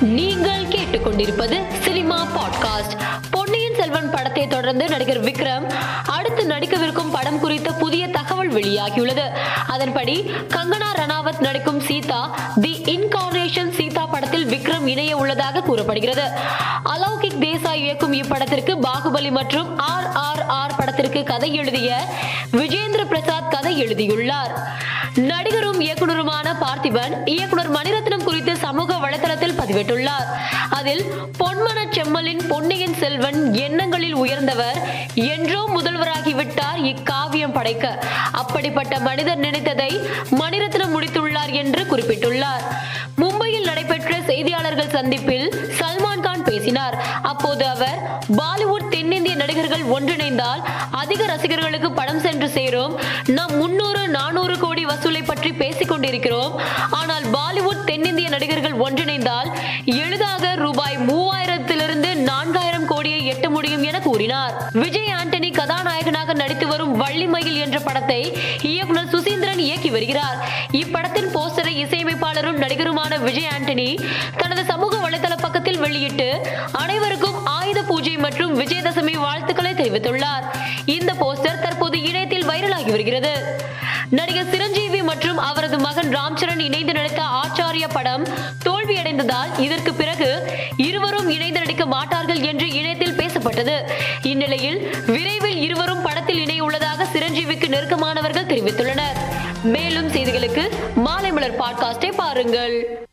நீங்கள் கேட்டுக்கொண்டிருப்பது cinema podcast. Ponniyin Selvan படத்தை தொடர்ந்து நடிகர் விக்ரம் அடுத்து நடிக்கவிருக்கும் படம் குறித்த புதிய தகவல் வெளியாகியுள்ளது. அதன்படி கங்கனா ரணாவத் நடிக்கும் சீதா தி இன்கார்னேஷன் சீதா படத்தில் விக்ரம் இணைய உள்ளதாக கூறப்படுகிறது. அலௌகிக் தேசாய் இயக்கும் இப்படத்திற்கு பாகுபலி மற்றும் ஆர் ஆர் ஆர் படத்திற்கு கதை எழுதிய விஜேந்திர பிரசாத் கதை எழுதியுள்ளார். நடிகரும் இயக்குனருமான பார்த்திபன் இயக்குனர் மணிரத்னம் குறித்து சமூக வலைதளத்தில் பதிவிட்டுள்ளார். அதில் பொன்மன செம்மலின் பொன்னியின் செல்வன் எண்ணங்களில் உயர்ந்தவர் என்றோ முதல்வராகிவிட்டார் இக்காவியம் படைக்க. அப்படிப்பட்ட மனிதர் நினைத்ததை மணிரத்னம் முடித்துள்ளார் என்று குறிப்பிட்டுள்ளார். மும்பையில் நடைபெற்ற செய்தியாளர்கள் சந்திப்பில் சல்மான் கான் பேசினார். அப்போது அவர் பாலிவுட் தென்னிந்திய நடிகர்கள் ஒன்றிணைந்தால் அதிக ரசிகர்களுக்கு படம் சென்று சேரும். நம் முன்னூறு பற்றி பேசிக் கொண்டிருக்கிறோம் ஆனால் பாலிவுட் தென்னிந்திய நடிகர்கள் ஒன்றிணைந்தால் எளிதாக ரூபாய் மூவாயிரத்திலிருந்து நான்காயிரம் கோடியை எட்ட முடியும் என கூறினார். விஜய் ஆண்டனி கதாநாயகனாக நடித்து வரும் வள்ளிமயில் என்ற படத்தை இயக்குனர் சுசீந்திரன் இயக்கி வருகிறார். இப்படத்தின் போஸ்டரை இசையமைப்பாளரும் நடிகருமான விஜய் ஆண்டனி தனது சமூக வலைதள பக்கத்தில் வெளியிட்டு அனைவருக்கும் ஆயுத பூஜை மற்றும் விஜயதசமி வாழ்த்துக்களை தெரிவித்துள்ளார். இந்த போஸ்டர் தற்போது இணையத்தில் வைரலாகி வருகிறது. நடிகர் சிரஞ்சீவி மற்றும் அவரது மகன் ராம்சரண் இணைந்து நடித்த ஆச்சாரிய படம் தோல்வியடைந்ததால் இதற்கு பிறகு இருவரும் இணைந்து நடிக்க மாட்டார்கள் என்று இணையத்தில் பேசப்பட்டது. இந்நிலையில் விரைவில் இருவரும் படத்தில் இணைய உள்ளதாக சிரஞ்சீவிக்கு நெருக்கமானவர்கள் தெரிவித்துள்ளனர். மேலும் செய்திகளுக்கு மாலை மலர் பாட்காஸ்டை பாருங்கள்.